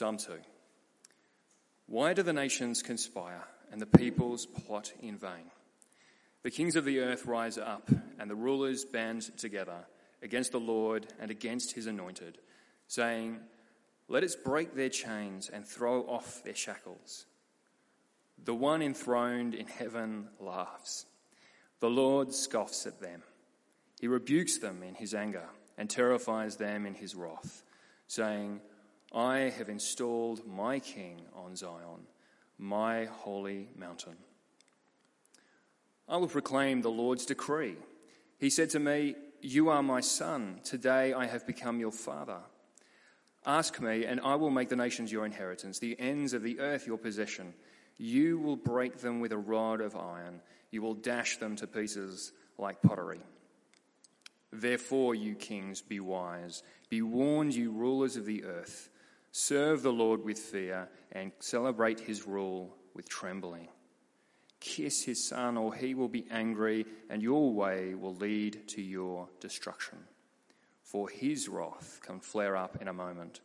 Psalm 2. Why do the nations conspire and the peoples plot in vain? The kings of the earth rise up and the rulers band together against the Lord and against his anointed, saying, Let us break their chains and throw off their shackles. The one enthroned in heaven laughs. The Lord scoffs at them. He rebukes them in his anger and terrifies them in his wrath, saying, I have installed my king on Zion, my holy mountain. I will proclaim the Lord's decree. He said to me, You are my son. Today I have become your father. Ask me, and I will make the nations your inheritance, the ends of the earth your possession. You will break them with a rod of iron, you will dash them to pieces like pottery. Therefore, you kings, be wise. Be warned, you rulers of the earth. Serve the Lord with fear and celebrate his rule with trembling. Kiss his son, or he will be angry, and your way will lead to your destruction. For his wrath can flare up in a moment.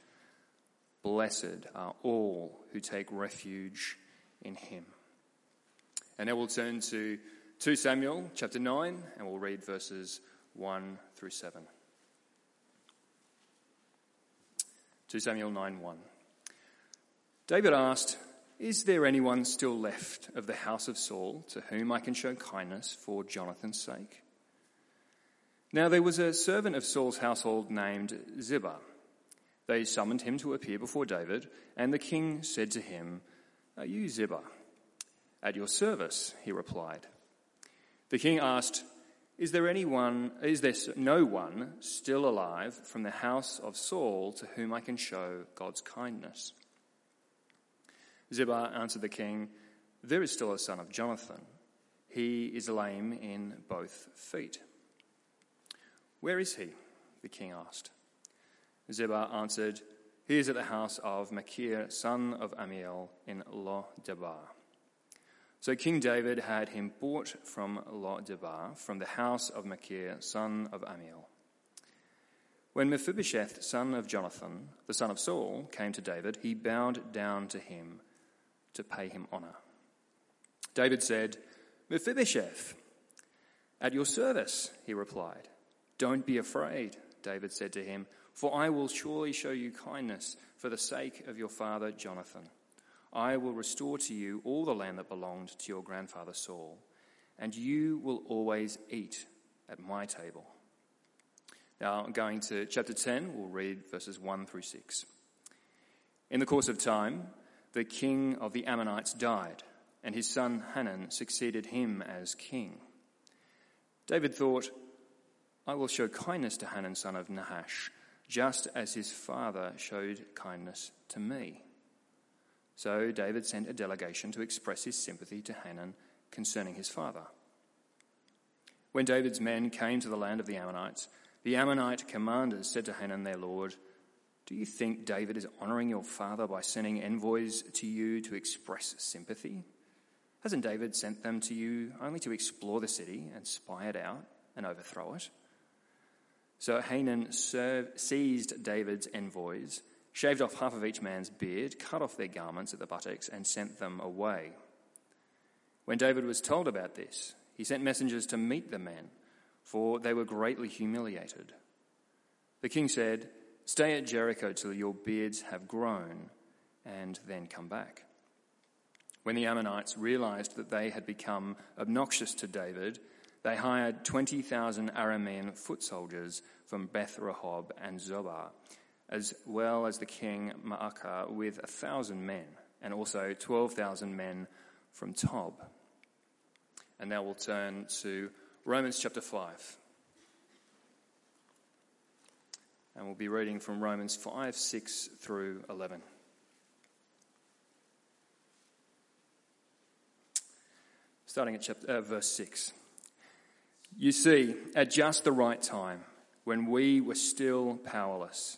Blessed are all who take refuge in him. And now we'll turn to 2 Samuel chapter 9, and we'll read verses 1 through 7. 2 Samuel 9 1. David asked, Is there anyone still left of the house of Saul to whom I can show kindness for Jonathan's sake? Now there was a servant of Saul's household named Ziba. They summoned him to appear before David, and the king said to him, Are you Ziba? At your service, he replied. The king asked, is there anyone, is there no one still alive from the house of Saul to whom I can show God's kindness? Ziba answered the king, There is still a son of Jonathan. He is lame in both feet. Where is he? The king asked. Ziba answered, He is at the house of Machir, son of Amiel, in Lo Debar. So King David had him bought from Lo-debar, from the house of Machir, son of Amiel. When Mephibosheth, son of Jonathan, the son of Saul, came to David, he bowed down to him to pay him honor. David said, Mephibosheth, at your service, he replied. Don't be afraid, David said to him, for I will surely show you kindness for the sake of your father Jonathan. I will restore to you all the land that belonged to your grandfather Saul, and you will always eat at my table. Now, going to chapter 10, we'll read verses 1 through 6. In the course of time, the king of the Ammonites died, and his son Hanun succeeded him as king. David thought, I will show kindness to Hanun, son of Nahash, just as his father showed kindness to me. So David sent a delegation to express his sympathy to Hanun concerning his father. When David's men came to the land of the Ammonites, the Ammonite commanders said to Hanun their lord, Do you think David is honoring your father by sending envoys to you to express sympathy? Hasn't David sent them to you only to explore the city and spy it out and overthrow it? So Hanun served, seized David's envoys shaved off half of each man's beard, cut off their garments at the buttocks, and sent them away. When David was told about this, he sent messengers to meet the men, for they were greatly humiliated. The king said, Stay at Jericho till your beards have grown, and then come back. When the Ammonites realized that they had become obnoxious to David, they hired 20,000 Aramean foot soldiers from Beth Rehob and Zobah as well as the king Maacah with a thousand men, and also 12,000 men from Tob. And now we'll turn to Romans chapter 5. And we'll be reading from Romans 5, 6 through 11. Starting at chapter, uh, verse 6. You see, at just the right time, when we were still powerless,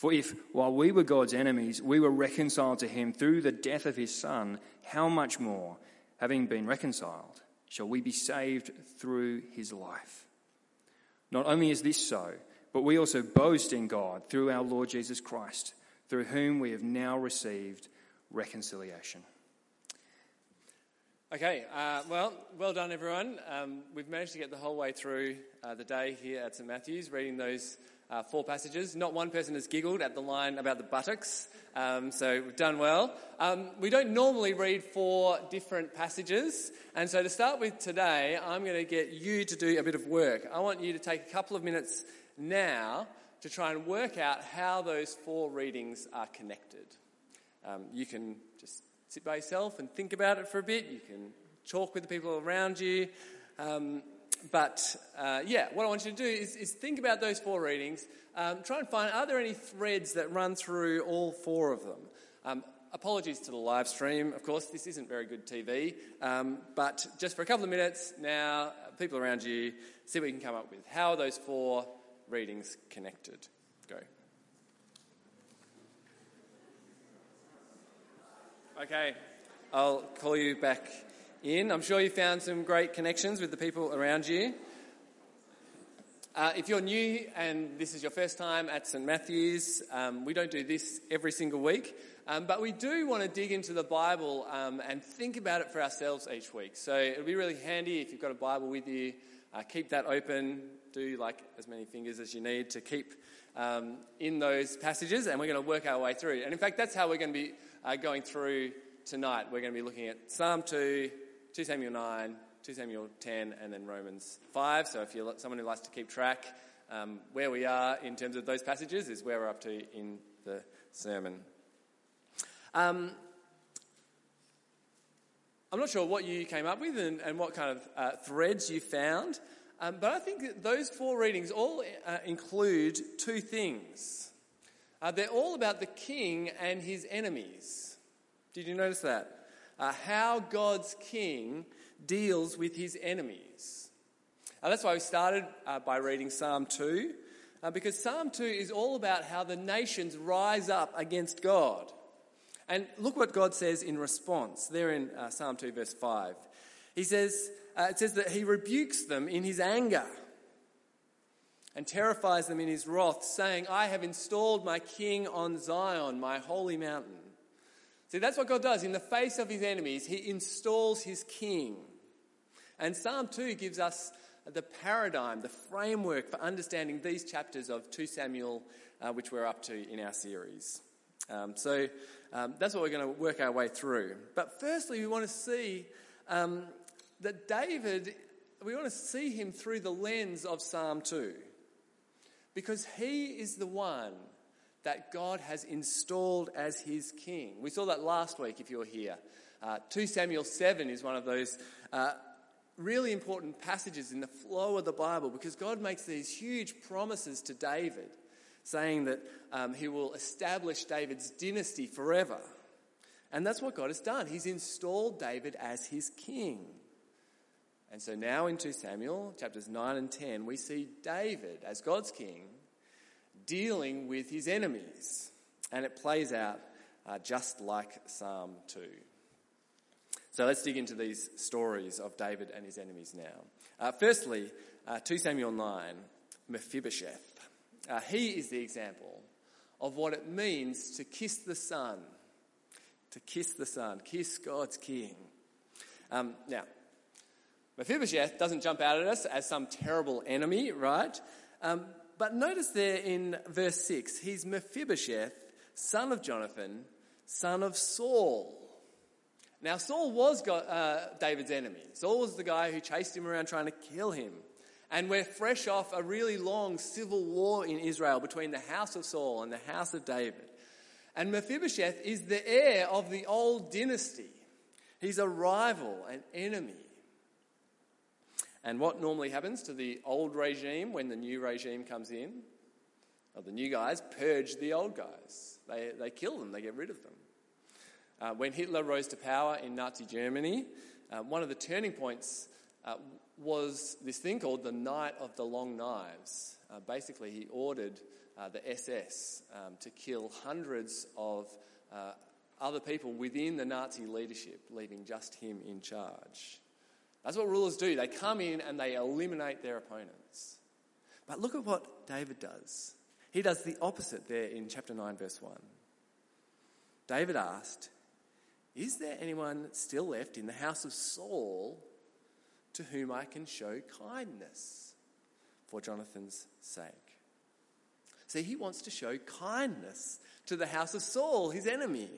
For if, while we were God's enemies, we were reconciled to him through the death of his Son, how much more, having been reconciled, shall we be saved through his life? Not only is this so, but we also boast in God through our Lord Jesus Christ, through whom we have now received reconciliation. Okay, uh, well, well done, everyone. Um, we've managed to get the whole way through uh, the day here at St Matthew's, reading those uh, four passages. Not one person has giggled at the line about the buttocks, um, so we've done well. Um, we don't normally read four different passages, and so to start with today, I'm going to get you to do a bit of work. I want you to take a couple of minutes now to try and work out how those four readings are connected. Um, you can just sit by yourself and think about it for a bit. You can talk with the people around you. But uh, yeah, what I want you to do is, is think about those four readings. Um, try and find are there any threads that run through all four of them? Um, apologies to the live stream, of course, this isn't very good TV, um, but just for a couple of minutes now, people around you, see what you can come up with. How are those four readings connected. Go. Okay, I'll call you back in. I'm sure you found some great connections with the people around you. Uh, if you're new and this is your first time at St Matthew's, um, we don't do this every single week, um, but we do want to dig into the Bible um, and think about it for ourselves each week. So it'll be really handy if you've got a Bible with you, uh, keep that open, do like as many fingers as you need to keep um, in those passages, and we're going to work our way through. And in fact, that's how we're going to be uh, going through tonight. We're going to be looking at Psalm 2, 2 Samuel 9, 2 Samuel 10, and then Romans 5. So if you're someone who likes to keep track, um, where we are in terms of those passages is where we're up to in the sermon. Um, I'm not sure what you came up with and, and what kind of uh, threads you found. Um, but I think that those four readings all uh, include two things. Uh, they're all about the king and his enemies. Did you notice that? Uh, how God's king deals with his enemies. Uh, that's why we started uh, by reading Psalm 2, uh, because Psalm 2 is all about how the nations rise up against God. And look what God says in response, there in Psalm 2, verse 5. He says, uh, it says that he rebukes them in his anger and terrifies them in his wrath, saying, I have installed my king on Zion, my holy mountain. See, that's what God does. In the face of his enemies, he installs his king. And Psalm 2 gives us the paradigm, the framework for understanding these chapters of 2 Samuel, uh, which we're up to in our series. Um, so um, that's what we're going to work our way through. But firstly, we want to see um, that David, we want to see him through the lens of Psalm 2. Because he is the one that God has installed as his king. We saw that last week if you were here. Uh, 2 Samuel 7 is one of those uh, really important passages in the flow of the Bible because God makes these huge promises to David, saying that um, he will establish David's dynasty forever. And that's what God has done. He's installed David as his king. And so now in 2 Samuel, chapters 9 and 10, we see David as God's king dealing with his enemies. And it plays out uh, just like Psalm 2. So let's dig into these stories of David and his enemies now. Uh, firstly, uh, 2 Samuel 9, Mephibosheth. Uh, he is the example of what it means to kiss the son, To kiss the son, kiss God's King. Um, now, Mephibosheth doesn't jump out at us as some terrible enemy, right? Um, but notice there in verse 6, he's Mephibosheth, son of Jonathan, son of Saul. Now, Saul was God, uh, David's enemy. Saul was the guy who chased him around trying to kill him. And we're fresh off a really long civil war in Israel between the house of Saul and the house of David. And Mephibosheth is the heir of the old dynasty. He's a rival, an enemy. And what normally happens to the old regime when the new regime comes in? Well, the new guys purge the old guys. They, they kill them, they get rid of them. Uh, when Hitler rose to power in Nazi Germany, uh, one of the turning points uh, was this thing called the Night of the Long Knives. Uh, basically, he ordered uh, the SS um, to kill hundreds of uh, other people within the Nazi leadership, leaving just him in charge. That's what rulers do. They come in and they eliminate their opponents. But look at what David does. He does the opposite there in chapter 9, verse 1. David asked, Is there anyone still left in the house of Saul to whom I can show kindness for Jonathan's sake? See, he wants to show kindness to the house of Saul, his enemy.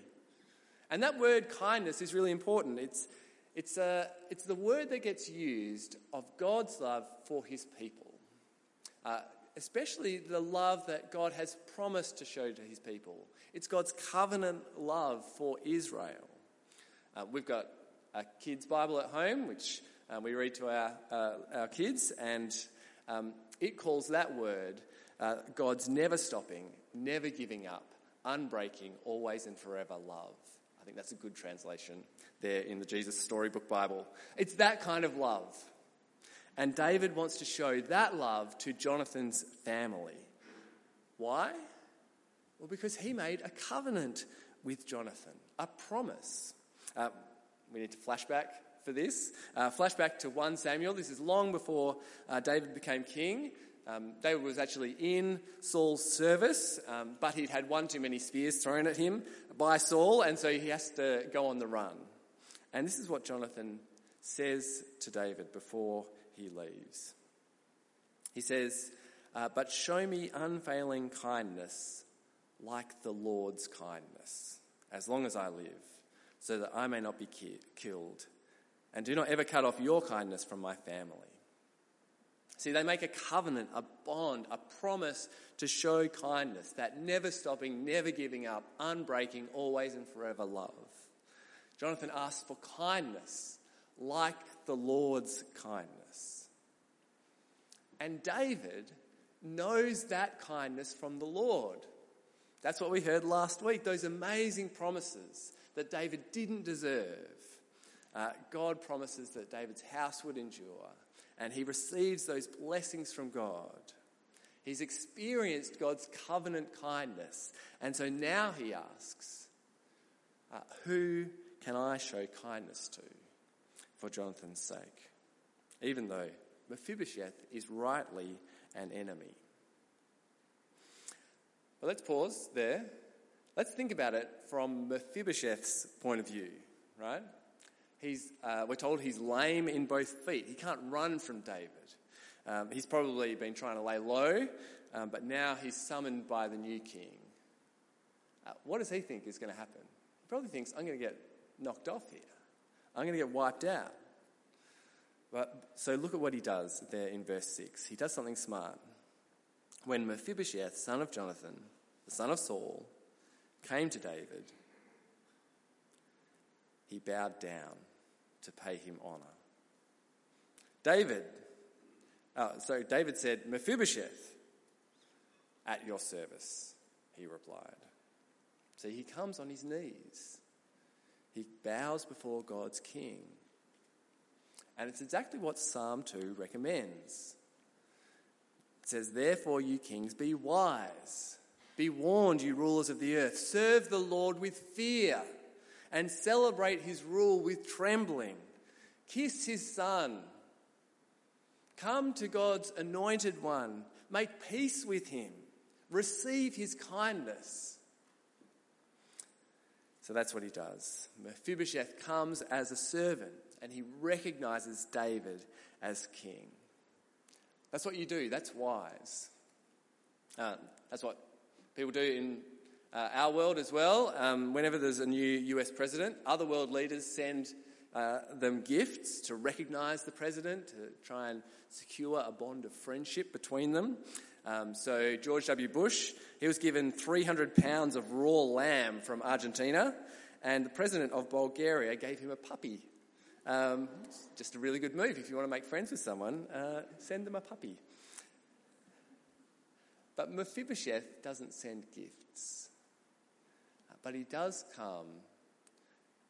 And that word kindness is really important. It's, it's, a, it's the word that gets used of God's love for his people. Uh, especially the love that God has promised to show to his people. It's God's covenant love for Israel. Uh, we've got a kids' Bible at home, which uh, we read to our, uh, our kids, and um, it calls that word uh, God's never stopping, never giving up, unbreaking, always and forever love. I think that's a good translation there in the Jesus Storybook Bible. It's that kind of love. And David wants to show that love to Jonathan's family. Why? Well, because he made a covenant with Jonathan, a promise. Uh, we need to flashback for this. Uh, flashback to 1 Samuel. This is long before uh, David became king. Um, David was actually in Saul's service, um, but he'd had one too many spears thrown at him by Saul, and so he has to go on the run. And this is what Jonathan says to David before he leaves. He says, uh, But show me unfailing kindness like the Lord's kindness, as long as I live, so that I may not be ki- killed. And do not ever cut off your kindness from my family. See, they make a covenant, a bond, a promise to show kindness, that never stopping, never giving up, unbreaking, always and forever love. Jonathan asks for kindness, like the Lord's kindness. And David knows that kindness from the Lord. That's what we heard last week, those amazing promises that David didn't deserve. Uh, God promises that David's house would endure, and he receives those blessings from God. He's experienced God's covenant kindness, and so now he asks, uh, Who can I show kindness to for Jonathan's sake? Even though Mephibosheth is rightly an enemy. But let's pause there. Let's think about it from Mephibosheth's point of view, right? He's, uh, we're told he's lame in both feet. He can't run from David. Um, he's probably been trying to lay low, um, but now he's summoned by the new king. Uh, what does he think is going to happen? He probably thinks, I'm going to get knocked off here. I'm going to get wiped out. But, so look at what he does there in verse 6. He does something smart. When Mephibosheth, son of Jonathan, the son of Saul, came to David, he bowed down to pay him honor. David, uh, so David said, Mephibosheth, at your service, he replied. So he comes on his knees. He bows before God's king. And it's exactly what Psalm 2 recommends. It says, Therefore, you kings, be wise. Be warned, you rulers of the earth. Serve the Lord with fear and celebrate his rule with trembling. Kiss his son. Come to God's anointed one. Make peace with him. Receive his kindness. So that's what he does. Mephibosheth comes as a servant and he recognizes David as king. That's what you do, that's wise. Uh, that's what people do in uh, our world as well. Um, whenever there's a new US president, other world leaders send uh, them gifts to recognize the president, to try and secure a bond of friendship between them. Um, so, George W. Bush, he was given 300 pounds of raw lamb from Argentina, and the president of Bulgaria gave him a puppy um, just a really good move. If you want to make friends with someone, uh, send them a puppy. But Mephibosheth doesn't send gifts. But he does come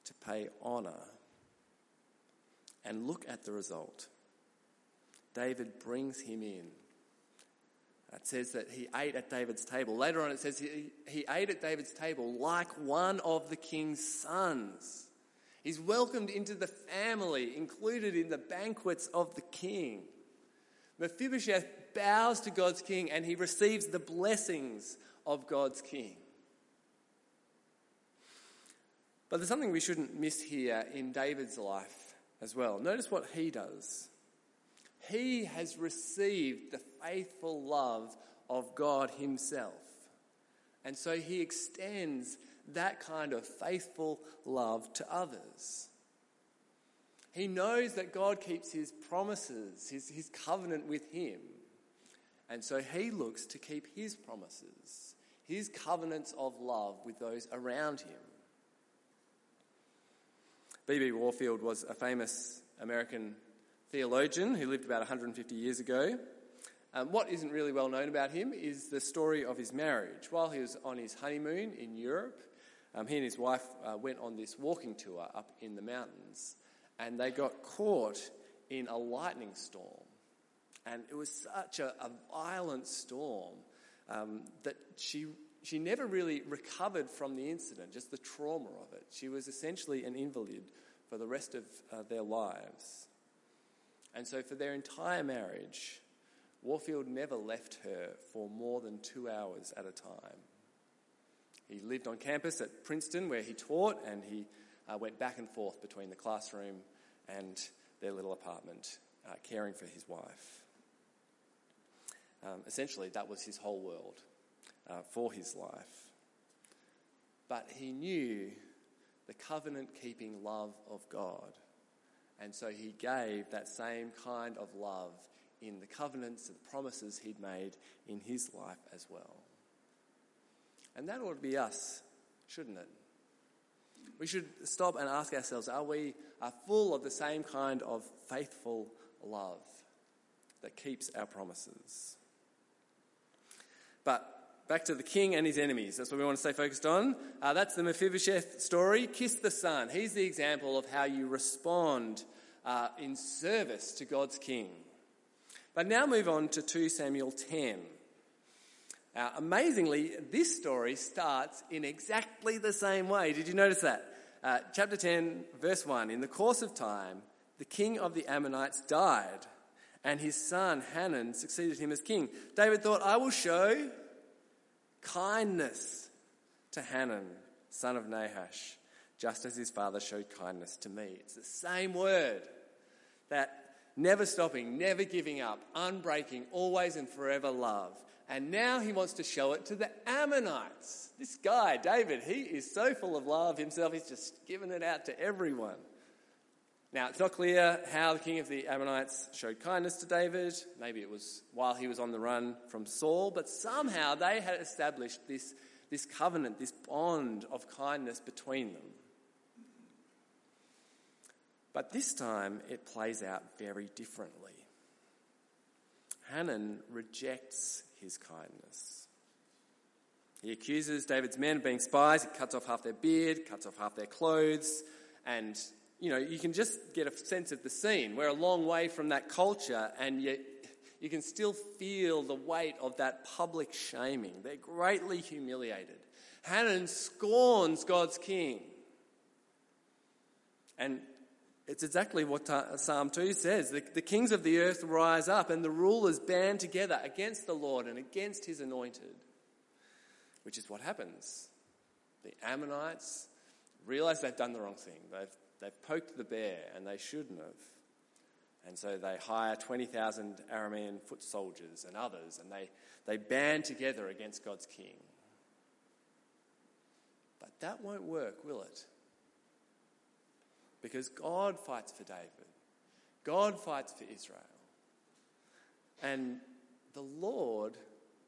to pay honour. And look at the result. David brings him in. It says that he ate at David's table. Later on, it says he, he ate at David's table like one of the king's sons. He's welcomed into the family, included in the banquets of the king. Mephibosheth bows to God's king and he receives the blessings of God's king. But there's something we shouldn't miss here in David's life as well. Notice what he does. He has received the faithful love of God Himself. And so He extends that kind of faithful love to others. He knows that God keeps His promises, His, his covenant with Him. And so He looks to keep His promises, His covenants of love with those around Him. B.B. Warfield was a famous American theologian who lived about 150 years ago. Um, what isn't really well known about him is the story of his marriage. While he was on his honeymoon in Europe, um, he and his wife uh, went on this walking tour up in the mountains, and they got caught in a lightning storm. And it was such a, a violent storm um, that she, she never really recovered from the incident, just the trauma of it. She was essentially an invalid for the rest of uh, their lives. And so, for their entire marriage, Warfield never left her for more than two hours at a time. He lived on campus at Princeton where he taught, and he uh, went back and forth between the classroom and their little apartment, uh, caring for his wife. Um, essentially, that was his whole world uh, for his life. But he knew the covenant keeping love of God. And so he gave that same kind of love in the covenants and promises he'd made in his life as well. And that ought to be us, shouldn't it? We should stop and ask ourselves are we are full of the same kind of faithful love that keeps our promises? But back to the king and his enemies. That's what we want to stay focused on. Uh, that's the Mephibosheth story. Kiss the son. He's the example of how you respond uh, in service to God's king. But now move on to 2 Samuel 10. Uh, amazingly, this story starts in exactly the same way. Did you notice that? Uh, chapter 10, verse 1 In the course of time, the king of the Ammonites died, and his son Hanun succeeded him as king. David thought, I will show kindness to Hanun, son of Nahash, just as his father showed kindness to me. It's the same word that never stopping, never giving up, unbreaking, always and forever love. And now he wants to show it to the Ammonites. This guy, David, he is so full of love himself, he's just giving it out to everyone. Now, it's not clear how the king of the Ammonites showed kindness to David. Maybe it was while he was on the run from Saul, but somehow they had established this, this covenant, this bond of kindness between them. But this time it plays out very differently. Hanun rejects his kindness. He accuses David's men of being spies. He cuts off half their beard, cuts off half their clothes, and you know, you can just get a sense of the scene. We're a long way from that culture, and yet you can still feel the weight of that public shaming. They're greatly humiliated. Hanun scorns God's king. And it's exactly what Psalm 2 says. The, the, kings of the earth rise up and the rulers band together against the Lord and against his anointed. Which is what happens. The Ammonites realize they've done the wrong thing. They've, they've poked the bear and they shouldn't have. And so they hire 20,000 Aramean foot soldiers and others and they, they band together against God's king. But that won't work, will it? Because God fights for David, God fights for Israel. And the Lord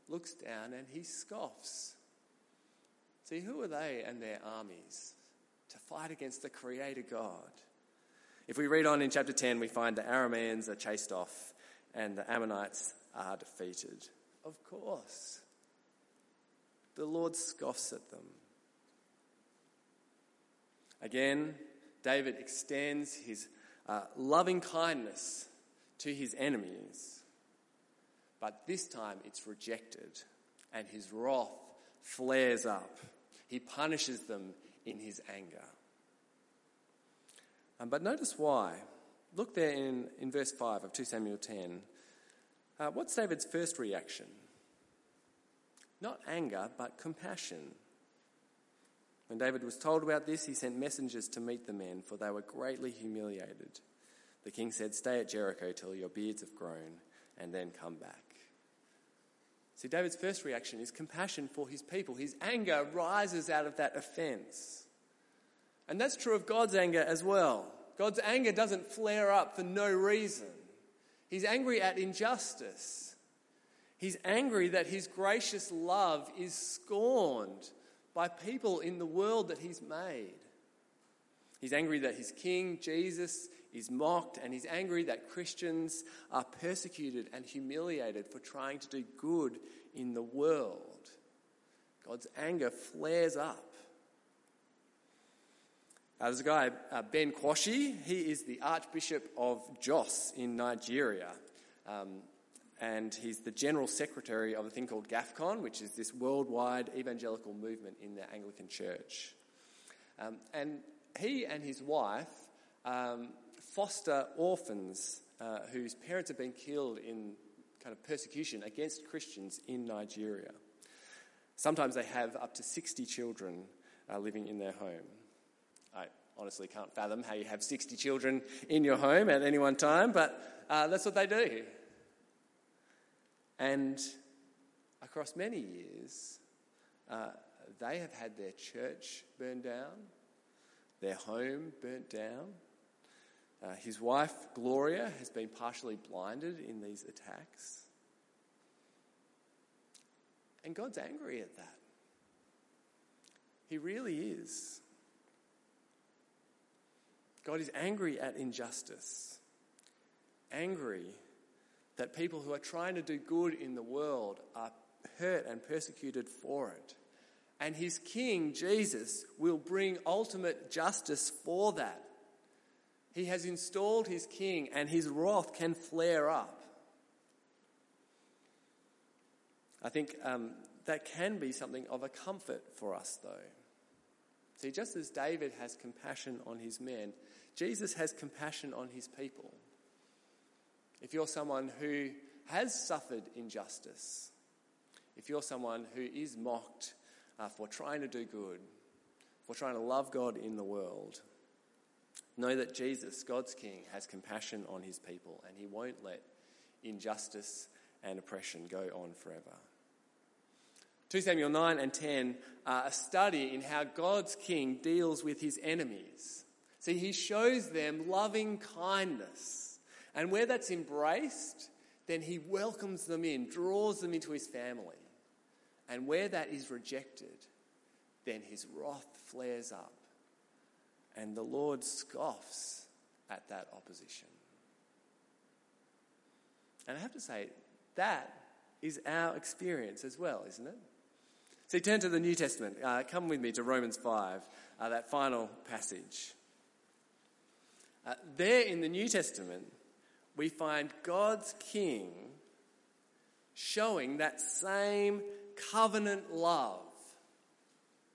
looks down and he scoffs. See, who are they and their armies to fight against the Creator God? If we read on in chapter 10, we find the Arameans are chased off and the Ammonites are defeated. Of course. the Lord scoffs at them. Again, David extends his uh, loving kindness to his enemies, but this time it's rejected, and his wrath flares up. He punishes them in his anger. Um, but notice why. Look there in, in verse 5 of 2 Samuel 10. Uh, what's David's first reaction? Not anger, but compassion. When David was told about this, he sent messengers to meet the men, for they were greatly humiliated. The king said, Stay at Jericho till your beards have grown, and then come back. See, David's first reaction is compassion for his people. His anger rises out of that offense. And that's true of God's anger as well. God's anger doesn't flare up for no reason. He's angry at injustice. He's angry that his gracious love is scorned by people in the world that he's made. He's angry that his king, Jesus, is mocked, and he's angry that Christians are persecuted and humiliated for trying to do good in the world. God's anger flares up. Uh, there's a guy, uh, Ben Kwashi. He is the Archbishop of Jos in Nigeria. Um, and he's the General Secretary of a thing called GAFCON, which is this worldwide evangelical movement in the Anglican Church. Um, and he and his wife um, foster orphans uh, whose parents have been killed in kind of persecution against Christians in Nigeria. Sometimes they have up to 60 children uh, living in their home. I honestly can't fathom how you have 60 children in your home at any one time, but uh, that's what they do. And across many years, uh, they have had their church burned down, their home burnt down. Uh, his wife, Gloria, has been partially blinded in these attacks. And God's angry at that. He really is. God is angry at injustice, angry that people who are trying to do good in the world are hurt and persecuted for it. And his king, Jesus, will bring ultimate justice for that. He has installed his king, and his wrath can flare up. I think um, that can be something of a comfort for us, though. See, just as David has compassion on his men, Jesus has compassion on his people. If you're someone who has suffered injustice, if you're someone who is mocked uh, for trying to do good, for trying to love God in the world, know that Jesus, God's King, has compassion on his people and he won't let injustice and oppression go on forever. 2 Samuel 9 and 10 are a study in how God's King deals with his enemies. See, he shows them loving kindness. And where that's embraced, then he welcomes them in, draws them into his family. And where that is rejected, then his wrath flares up. And the Lord scoffs at that opposition. And I have to say, that is our experience as well, isn't it? So turn to the New Testament. Uh, come with me to Romans 5, uh, that final passage. Uh, there in the New Testament, we find God's King showing that same covenant love.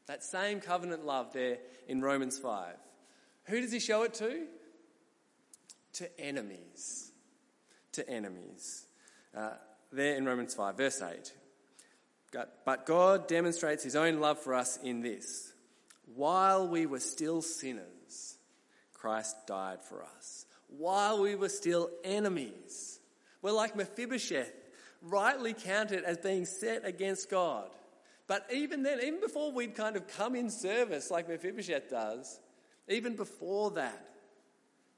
That same covenant love there in Romans 5. Who does he show it to? To enemies. To enemies. Uh, there in Romans 5, verse 8. But God demonstrates his own love for us in this. While we were still sinners, Christ died for us. While we were still enemies, we're like Mephibosheth, rightly counted as being set against God. But even then, even before we'd kind of come in service like Mephibosheth does, even before that,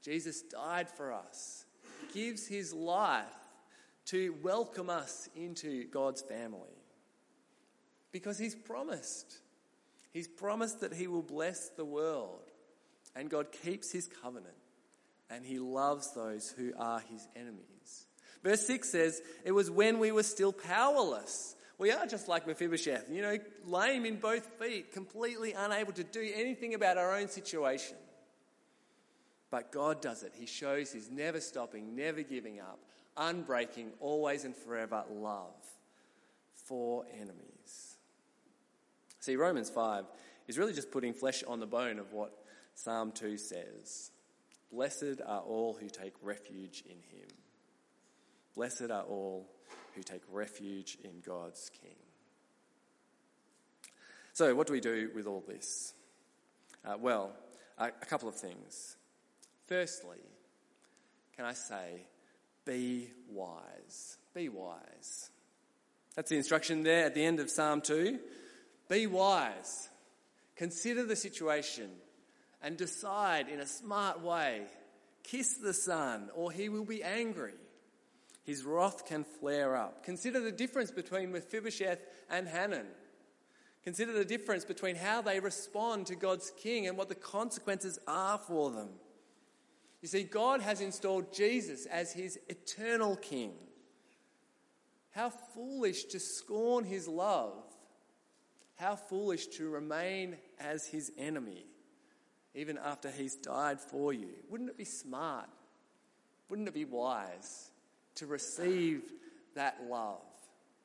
Jesus died for us, gives his life to welcome us into God's family. Because he's promised. He's promised that he will bless the world. And God keeps his covenant. And he loves those who are his enemies. Verse 6 says, It was when we were still powerless, We are just like Mephibosheth, you know, lame in both feet, completely unable to do anything about our own situation. But God does it. He shows His never stopping, never giving up, unbreaking, always and forever love for enemies. See, Romans 5 is really just putting flesh on the bone of what Psalm 2 says. Blessed are all who take refuge in Him. Blessed are all who take refuge in God's King. So, what do we do with all this? Uh, well, a, a couple of things. Firstly, can I say, be wise. Be wise. That's the instruction there at the end of Psalm 2. Be wise. Consider the situation and decide in a smart way. Kiss the Son, or he will be angry. His wrath can flare up. Consider the difference between Mephibosheth and Hanun. Consider the difference between how they respond to God's king and what the consequences are for them. You see, God has installed Jesus as his eternal king. How foolish to scorn his love. How foolish to remain as his enemy, even after he's died for you. Wouldn't it be smart? Wouldn't it be wise to receive that love,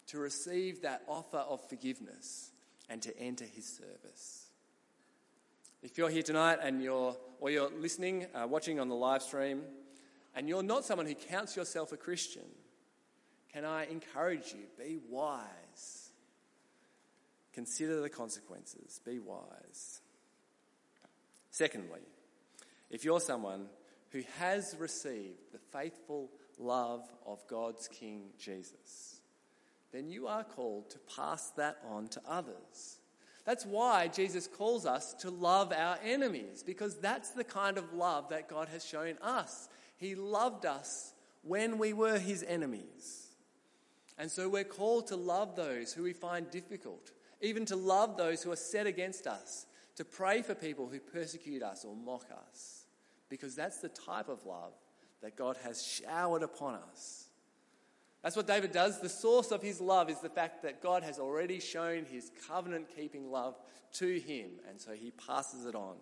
to receive that offer of forgiveness, and to enter his service? If you're here tonight and you're, or you're listening, uh, watching on the live stream, and you're not someone who counts yourself a Christian, can I encourage you? Be wise. Consider the consequences. Be wise. Secondly, if you're someone who has received the faithful love of God's King Jesus, then you are called to pass that on to others. That's why Jesus calls us to love our enemies, because that's the kind of love that God has shown us. He loved us when we were his enemies. And so we're called to love those who we find difficult, even to love those who are set against us, to pray for people who persecute us or mock us, because that's the type of love that God has showered upon us. That's what David does. The source of his love is the fact that God has already shown his covenant keeping love to him, and so he passes it on,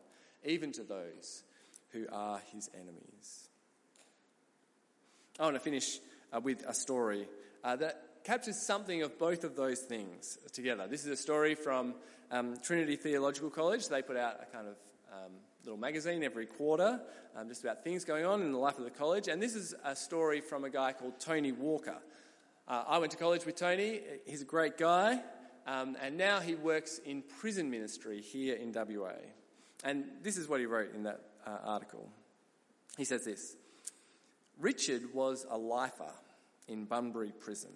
even to those who are his enemies. I want to finish uh, with a story uh, that captures something of both of those things together. This is a story from um, Trinity Theological College. They put out a kind of um, little magazine every quarter, um, just about things going on in the life of the college. And this is a story from a guy called Tony Walker. Uh, I went to college with Tony. He's a great guy. Um, and now he works in prison ministry here in WA. And this is what he wrote in that uh, article. He says this Richard was a lifer in Bunbury prison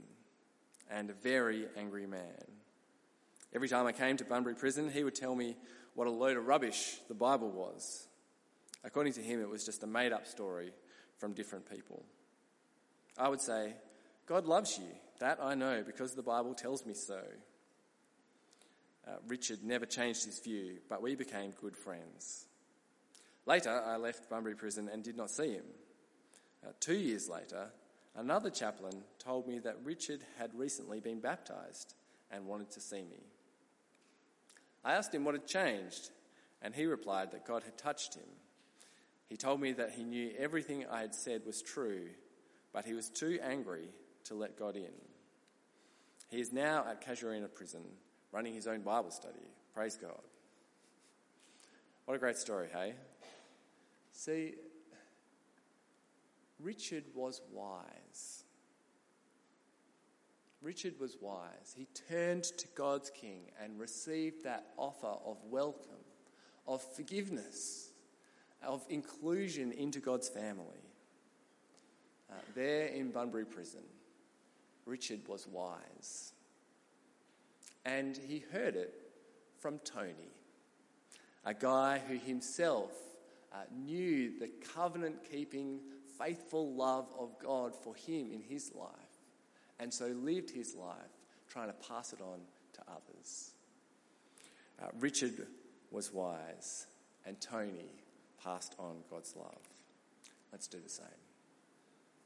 and a very angry man. Every time I came to Bunbury prison, he would tell me what a load of rubbish the Bible was. According to him, it was just a made up story from different people. I would say, God loves you. That I know because the Bible tells me so. Uh, Richard never changed his view, but we became good friends. Later, I left Bunbury Prison and did not see him. Uh, two years later, another chaplain told me that Richard had recently been baptized and wanted to see me. I asked him what had changed, and he replied that God had touched him. He told me that he knew everything I had said was true, but he was too angry to let God in. He is now at Casuarina prison running his own Bible study. Praise God. What a great story, hey? See, Richard was wise. Richard was wise. He turned to God's king and received that offer of welcome, of forgiveness, of inclusion into God's family. Uh, there in Bunbury Prison, Richard was wise. And he heard it from Tony, a guy who himself uh, knew the covenant keeping, faithful love of God for him in his life and so lived his life trying to pass it on to others. Uh, Richard was wise, and Tony passed on God's love. Let's do the same.